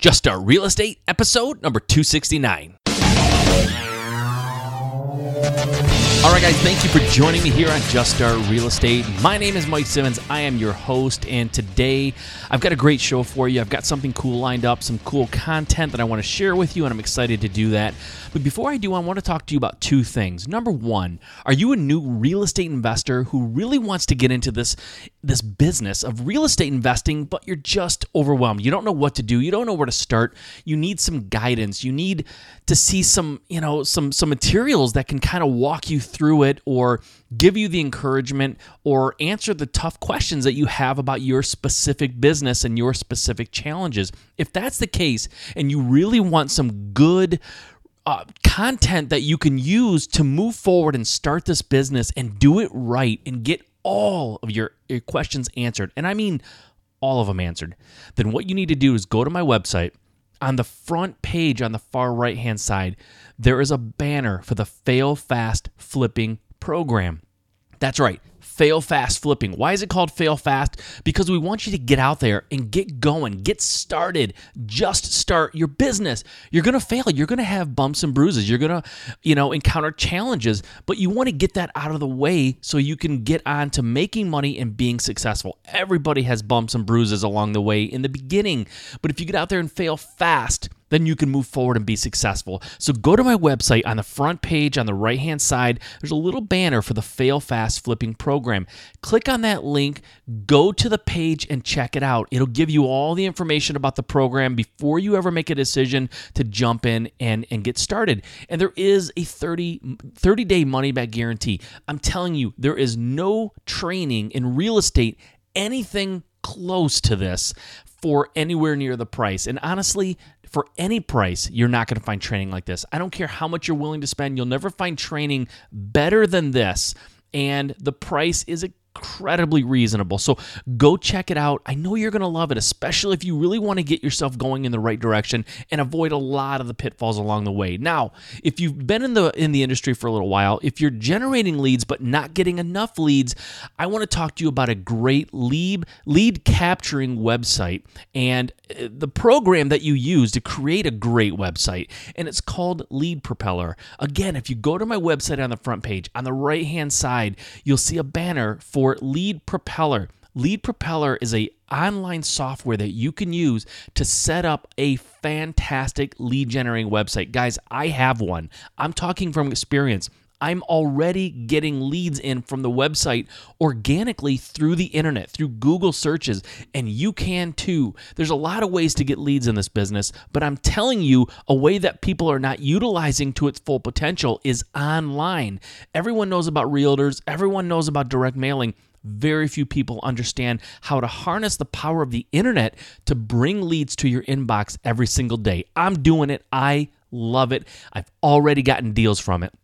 Just Start Real Estate, episode number 269. All right, guys, thank you for joining me here on Just Start Real Estate. My name is Mike Simmons. I am your host, and today I've got a great show for you. I've got something cool lined up, some cool content that I want to share with you, and I'm excited to do that. But before I do, I want to talk to you about two things. Number one, are you a new real estate investor who really wants to get into this this business of real estate investing, but you're just overwhelmed? You don't know what to do. You don't know where to start. You need some guidance. You need to see some, you know, some some materials that can kind of walk you through it or give you the encouragement or answer the tough questions that you have about your specific business and your specific challenges. If that's the case and you really want some good uh, content that you can use to move forward and start this business and do it right and get all of your, your questions answered, and I mean all of them answered, then what you need to do is go to my website. On the front page on the far right hand side, there is a banner for the Fail Fast Flipping program. That's right fail fast flipping. Why is it called fail fast? Because we want you to get out there and get going, get started, just start your business. You're going to fail. You're going to have bumps and bruises. You're going to, you know, encounter challenges, but you want to get that out of the way so you can get on to making money and being successful. Everybody has bumps and bruises along the way in the beginning, but if you get out there and fail fast, then you can move forward and be successful. So go to my website on the front page on the right hand side. There's a little banner for the Fail Fast Flipping program. Click on that link, go to the page and check it out. It'll give you all the information about the program before you ever make a decision to jump in and, and get started. And there is a 30, 30 day money back guarantee. I'm telling you, there is no training in real estate anything close to this for anywhere near the price. And honestly, for any price, you're not going to find training like this. I don't care how much you're willing to spend, you'll never find training better than this. And the price is a incredibly reasonable. So go check it out. I know you're going to love it, especially if you really want to get yourself going in the right direction and avoid a lot of the pitfalls along the way. Now, if you've been in the in the industry for a little while, if you're generating leads but not getting enough leads, I want to talk to you about a great lead lead capturing website and uh, the program that you use to create a great website and it's called Lead Propeller. Again, if you go to my website on the front page, on the right-hand side, you'll see a banner for for Lead Propeller. Lead Propeller is a online software that you can use to set up a fantastic lead generating website. Guys, I have one. I'm talking from experience. I'm already getting leads in from the website organically through the internet, through Google searches, and you can too. There's a lot of ways to get leads in this business, but I'm telling you, a way that people are not utilizing to its full potential is online. Everyone knows about realtors, everyone knows about direct mailing. Very few people understand how to harness the power of the internet to bring leads to your inbox every single day. I'm doing it. I love it. I've already gotten deals from it.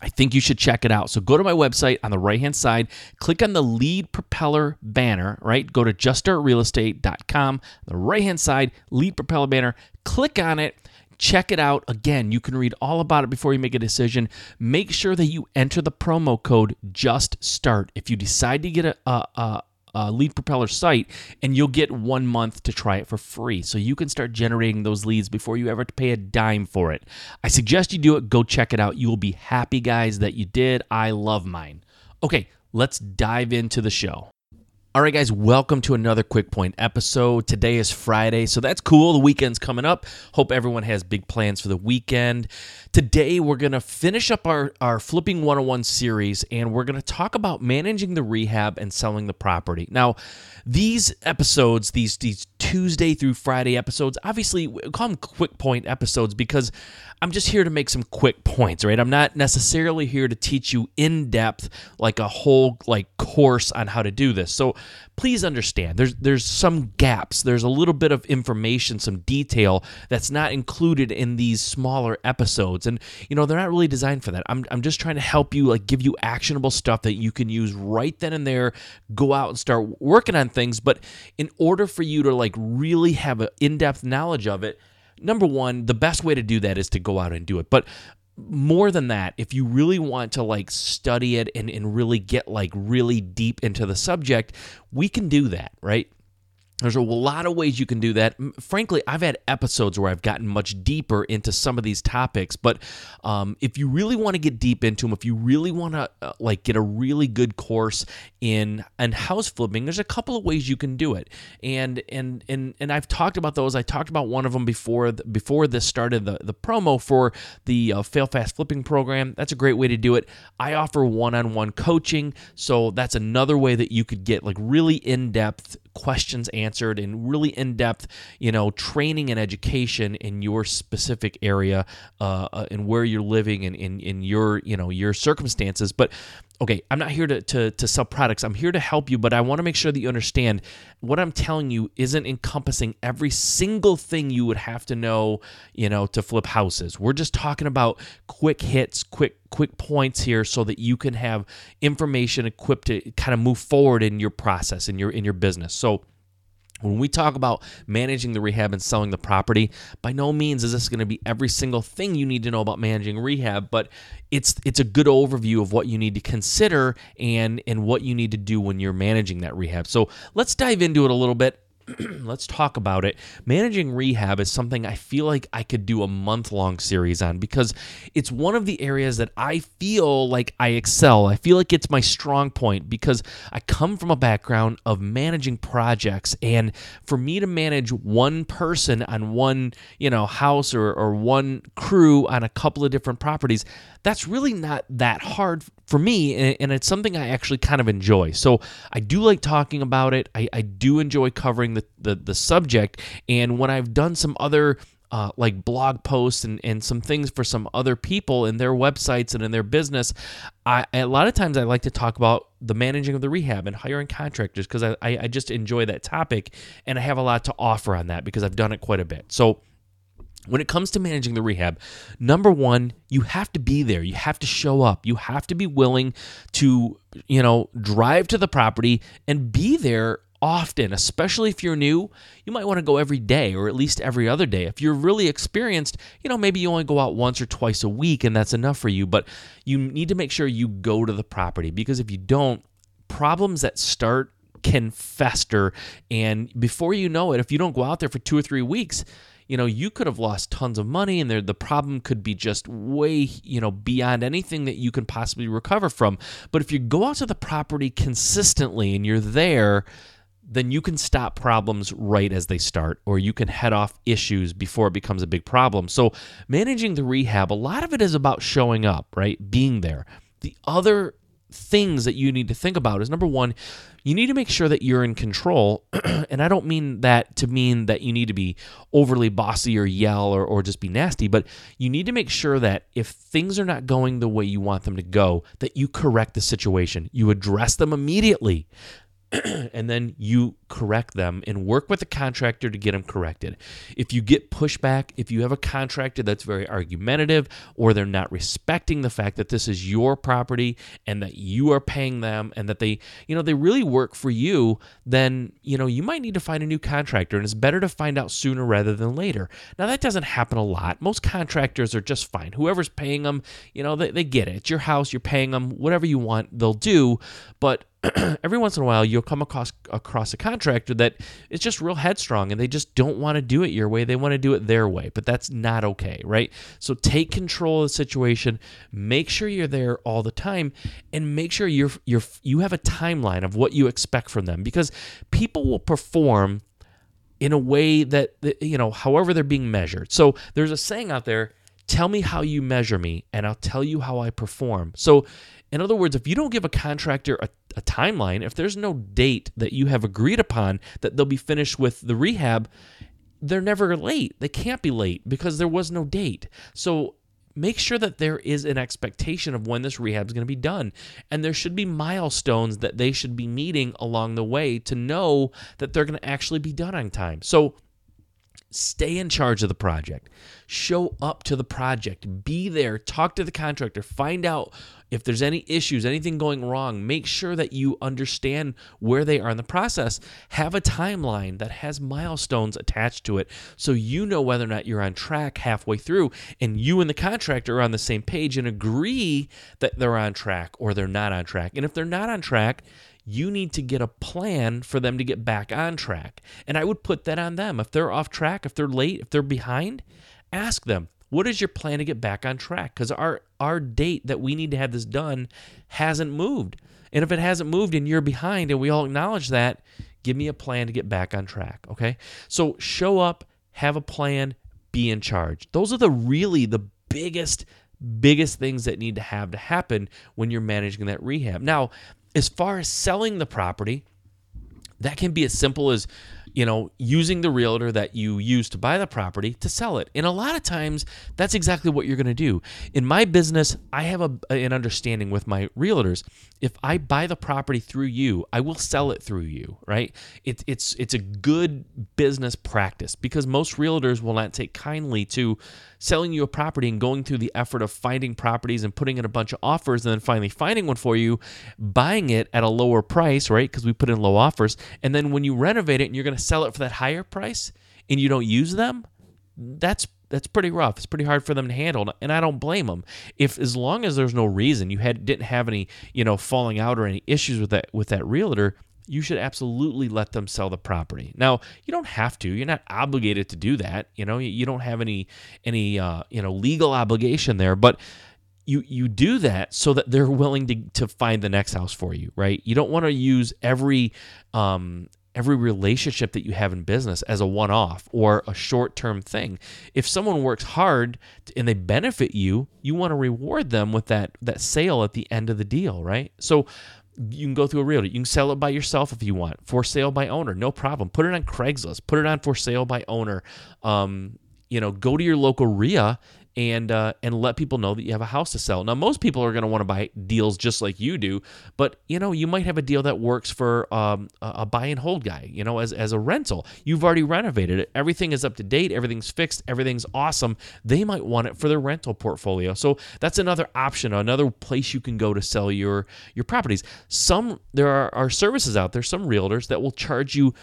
I think you should check it out. So go to my website on the right hand side, click on the lead propeller banner, right? Go to juststartrealestate.com, the right hand side, lead propeller banner, click on it. Check it out. Again, you can read all about it before you make a decision. Make sure that you enter the promo code Just Start. If you decide to get a, a, a uh, lead propeller site and you'll get one month to try it for free so you can start generating those leads before you ever pay a dime for it i suggest you do it go check it out you will be happy guys that you did i love mine okay let's dive into the show all right, guys, welcome to another Quick Point episode. Today is Friday, so that's cool. The weekend's coming up. Hope everyone has big plans for the weekend. Today, we're going to finish up our, our Flipping 101 series and we're going to talk about managing the rehab and selling the property. Now, these episodes, these, these Tuesday through Friday episodes, obviously, we call them Quick Point episodes because I'm just here to make some quick points, right? I'm not necessarily here to teach you in depth like a whole like course on how to do this. So please understand there's there's some gaps. There's a little bit of information, some detail that's not included in these smaller episodes. And you know, they're not really designed for that. I'm I'm just trying to help you like give you actionable stuff that you can use right then and there, go out and start working on things, but in order for you to like really have an in-depth knowledge of it, number one, the best way to do that is to go out and do it. But more than that, if you really want to like study it and, and really get like really deep into the subject, we can do that, right? There's a lot of ways you can do that. Frankly, I've had episodes where I've gotten much deeper into some of these topics. But um, if you really want to get deep into them, if you really want to uh, like get a really good course in in house flipping, there's a couple of ways you can do it. And and and and I've talked about those. I talked about one of them before before this started the the promo for the uh, Fail Fast Flipping program. That's a great way to do it. I offer one-on-one coaching, so that's another way that you could get like really in-depth questions answered and really in-depth you know training and education in your specific area uh, uh, and where you're living and in, in your you know your circumstances but okay, I'm not here to, to, to sell products. I'm here to help you, but I want to make sure that you understand what I'm telling you isn't encompassing every single thing you would have to know, you know, to flip houses. We're just talking about quick hits, quick quick points here so that you can have information equipped to kind of move forward in your process in your in your business. So when we talk about managing the rehab and selling the property, by no means is this going to be every single thing you need to know about managing rehab, but it's it's a good overview of what you need to consider and and what you need to do when you're managing that rehab. So, let's dive into it a little bit let's talk about it. Managing rehab is something I feel like I could do a month long series on because it's one of the areas that I feel like I excel. I feel like it's my strong point because I come from a background of managing projects. And for me to manage one person on one, you know, house or, or one crew on a couple of different properties, that's really not that hard for me, and it's something I actually kind of enjoy. So I do like talking about it. I, I do enjoy covering the, the, the subject. And when I've done some other uh, like blog posts and, and some things for some other people in their websites and in their business, I a lot of times I like to talk about the managing of the rehab and hiring contractors because I, I just enjoy that topic and I have a lot to offer on that because I've done it quite a bit. So when it comes to managing the rehab, number one, you have to be there. You have to show up. You have to be willing to, you know, drive to the property and be there often, especially if you're new. You might want to go every day or at least every other day. If you're really experienced, you know, maybe you only go out once or twice a week and that's enough for you, but you need to make sure you go to the property because if you don't, problems that start can fester and before you know it, if you don't go out there for 2 or 3 weeks, you know, you could have lost tons of money and the problem could be just way, you know, beyond anything that you can possibly recover from. But if you go out to the property consistently and you're there, then you can stop problems right as they start, or you can head off issues before it becomes a big problem. So, managing the rehab, a lot of it is about showing up, right? Being there. The other things that you need to think about is number one, you need to make sure that you're in control. and I don't mean that to mean that you need to be overly bossy or yell or, or just be nasty, but you need to make sure that if things are not going the way you want them to go, that you correct the situation. You address them immediately. and then you correct them and work with the contractor to get them corrected. If you get pushback, if you have a contractor that's very argumentative or they're not respecting the fact that this is your property and that you are paying them and that they, you know, they really work for you, then, you know, you might need to find a new contractor and it's better to find out sooner rather than later. Now, that doesn't happen a lot. Most contractors are just fine. Whoever's paying them, you know, they, they get it. It's your house, you're paying them, whatever you want, they'll do. But every once in a while you'll come across across a contractor that is just real headstrong and they just don't want to do it your way. They want to do it their way but that's not okay right? So take control of the situation. Make sure you're there all the time and make sure you're you're you have a timeline of what you expect from them because people will perform in a way that you know however they're being measured. So there's a saying out there tell me how you measure me and I'll tell you how I perform so in other words, if you don't give a contractor a, a, timeline, if there's no date that you have agreed upon that they'll be finished with the rehab, they're never late. They can't be late because there was no date. So make sure that there is an expectation of when this rehab is going to be done. And there should be milestones that they should be meeting along the way to know that they're going to actually be done on time. So Stay in charge of the project. Show up to the project. Be there. Talk to the contractor. Find out if there's any issues, anything going wrong. Make sure that you understand where they are in the process. Have a timeline that has milestones attached to it so you know whether or not you're on track halfway through and you and the contractor are on the same page and agree that they're on track or they're not on track. And if they're not on track, you need to get a plan for them to get back on track. And I would put that on them. If they're off track, if they're late, if they're behind, ask them, what is your plan to get back on track? Because our, our date that we need to have this done hasn't moved. And if it hasn't moved and you're behind and we all acknowledge that, give me a plan to get back on track. Okay. So show up, have a plan, be in charge. Those are the really the biggest biggest things that need to have to happen when you're managing that rehab. Now, as far as selling the property, that can be as simple as you know, using the realtor that you use to buy the property to sell it. And a lot of times, that's exactly what you're going to do. In my business, I have a, an understanding with my realtors. If I buy the property through you, I will sell it through you, right? It's it's it's a good business practice because most realtors will not take kindly to selling you a property and going through the effort of finding properties and putting in a bunch of offers and then finally finding one for you, buying it at a lower price, right? Because we put in low offers. And then when you renovate it and you're going to sell it for that higher price and you don't use them, that's that's pretty rough. It's pretty hard for them to handle, and I don't blame them. If as long as there's no reason you had didn't have any you know falling out or any issues with that with that realtor, you should absolutely let them sell the property. Now, you don't have to. You're not obligated to do that. You know, you don't have any any uh, you know legal obligation there, but you you do that so that they're willing to to find the next house for you, right? You don't want to use every um every relationship that you have in business as a one off or a short term thing. If someone works hard and they benefit you, you want to reward them with that that sale at the end of the deal, right? So you can go through a realtor. You can sell it by yourself if you want. For sale by owner, no problem. Put it on Craigslist. Put it on for sale by owner. Um, you know, go to your local RIA and uh, and let people know that you have a house to sell. Now, most people are going to want to buy deals just like you do, but you know, you might have a deal that works for um, a buy and hold guy. You know, as as a rental, you've already renovated it. Everything is up to date. Everything's fixed. Everything's awesome. They might want it for their rental portfolio. So that's another option, another place you can go to sell your your properties. Some there are, are services out there, some realtors that will charge you,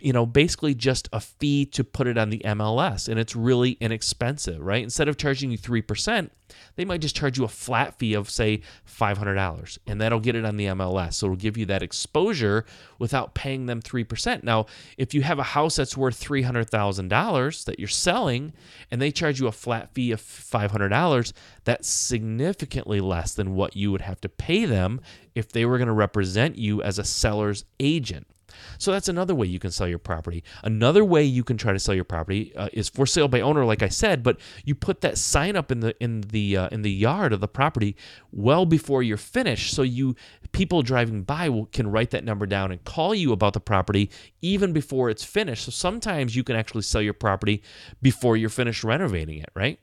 you know, basically just a fee to put it on the MLS, and it's really inexpensive, right? Instead of charging charging you 3%, they might just charge you a flat fee of, say, $500, and that'll get it on the MLS. So it'll give you that exposure without paying them 3%. Now, if you have a house that's worth $300,000 that you're selling, and they charge you a flat fee of $500, that's significantly less than what you would have to pay them if they were going to represent you as a seller's agent. So that's another way you can sell your property. Another way you can try to sell your property uh, is for sale by owner, like I said. But you put that sign up in the in the uh, in the yard of the property well before you're finished, so you people driving by will, can write that number down and call you about the property even before it's finished. So sometimes you can actually sell your property before you're finished renovating it, right?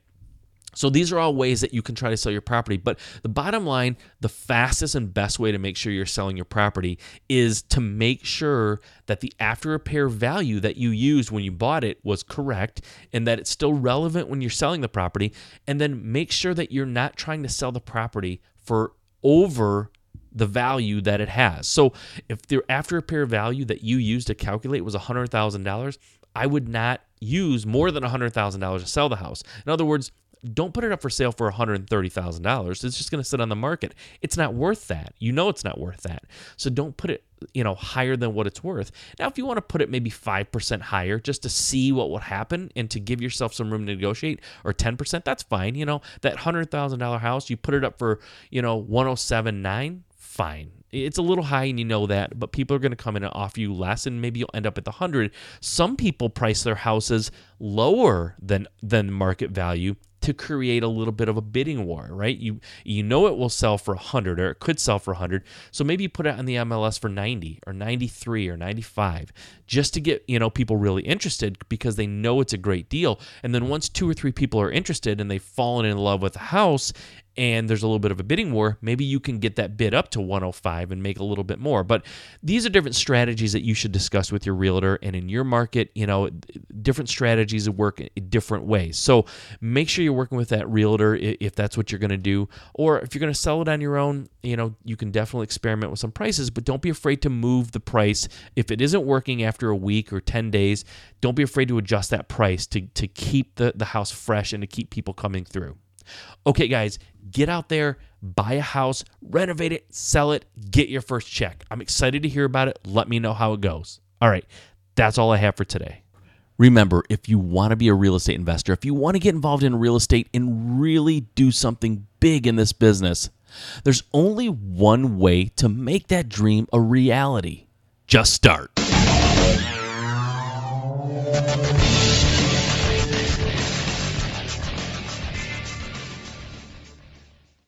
So these are all ways that you can try to sell your property. But the bottom line, the fastest and best way to make sure you're selling your property is to make sure that the after repair value that you used when you bought it was correct and that it's still relevant when you're selling the property. And then make sure that you're not trying to sell the property for over the value that it has. So if the after repair value that you used to calculate was $100,000, I would not use more than $100,000 to sell the house. In other words, don't put it up for sale for $130,000. It's just going to sit on the market. It's not worth that. You know it's not worth that. So don't put it, you know, higher than what it's worth. Now if you want to put it maybe 5% higher just to see what will happen and to give yourself some room to negotiate or 10%, that's fine. You know, that $100,000 house, you put it up for, you know, 107.9, fine. It's a little high and you know that, but people are going to come in and offer you less and maybe you'll end up at the 100. Some people price their houses lower than than market value to create a little bit of a bidding war, right? You you know it will sell for 100 or it could sell for 100. So maybe you put it on the MLS for 90 or 93 or 95 just to get, you know, people really interested because they know it's a great deal. And then once two or three people are interested and they've fallen in love with the house and there's a little bit of a bidding war, maybe you can get that bid up to 105 and make a little bit more. But these are different strategies that you should discuss with your realtor and in your market, you know, different strategies work in different ways. So make sure you're working with that realtor if that's what you're going to do. Or if you're going to sell it on your own, you know, you can definitely experiment with some prices, but don't be afraid to move the price. If it isn't working after a week or 10 days, don't be afraid to adjust that price to, to keep the, the house fresh and to keep people coming through. Okay, guys, get out there, buy a house, renovate it, sell it, get your first check. I'm excited to hear about it. Let me know how it goes. All right, that's all I have for today. Remember, if you want to be a real estate investor, if you want to get involved in real estate and really do something big in this business, there's only one way to make that dream a reality. Just start.